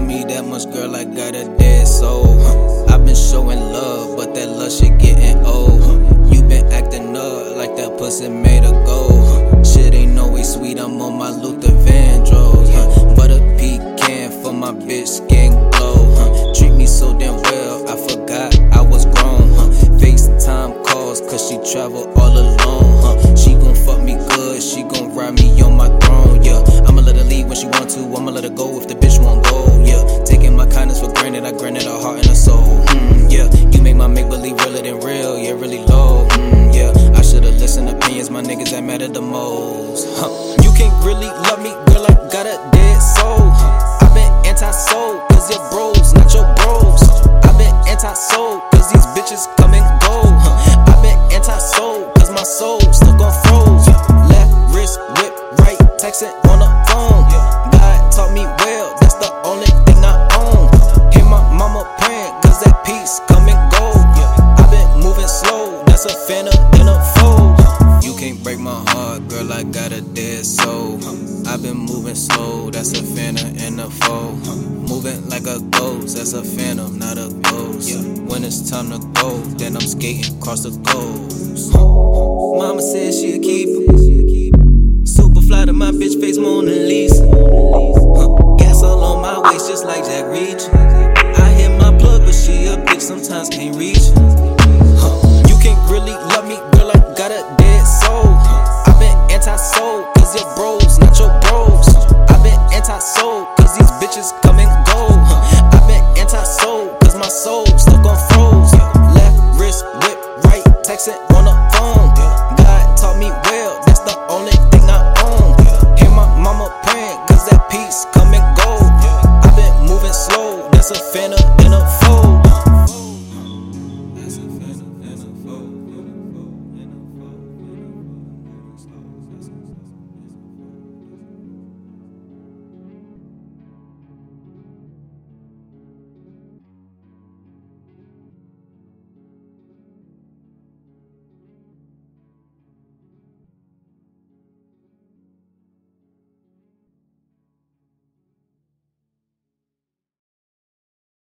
me that much, girl, I got a dead soul. I've been showing love, but that love shit getting old. You been acting up like that pussy made of gold. Shit ain't always sweet, I'm on my Luther Vandross. Huh? But a pecan for my bitch skin glow. Huh? Treat me so damn well, I forgot I was grown. Huh? FaceTime calls, cause she travel all alone. Huh? She gon' fuck me good, she gon' ride me on my throne. Yeah, I'ma let her leave when she want to, I'ma let her go if the bitch won't go. Taking my kindness for granted, I granted her heart and her soul. Mm, yeah, you make my make believe realer than real, yeah, really low. Mm, yeah, I should've listened to opinions, my niggas that matter the most. Huh. You can't really love me, girl, I got a dead soul. i been anti-soul, cause your bros, not your bros. i been anti-soul, cause these bitches come and go. Huh. i been anti-soul, cause my soul stuck on froze. Left wrist whip, right texting on the phone. Girl, I got a dead soul. I've been moving slow, that's a phantom in a fold. Moving like a ghost, that's a phantom, not a ghost. When it's time to go, then I'm skating across the coast. Mama said peace come and go. I've been moving slow, that's a fan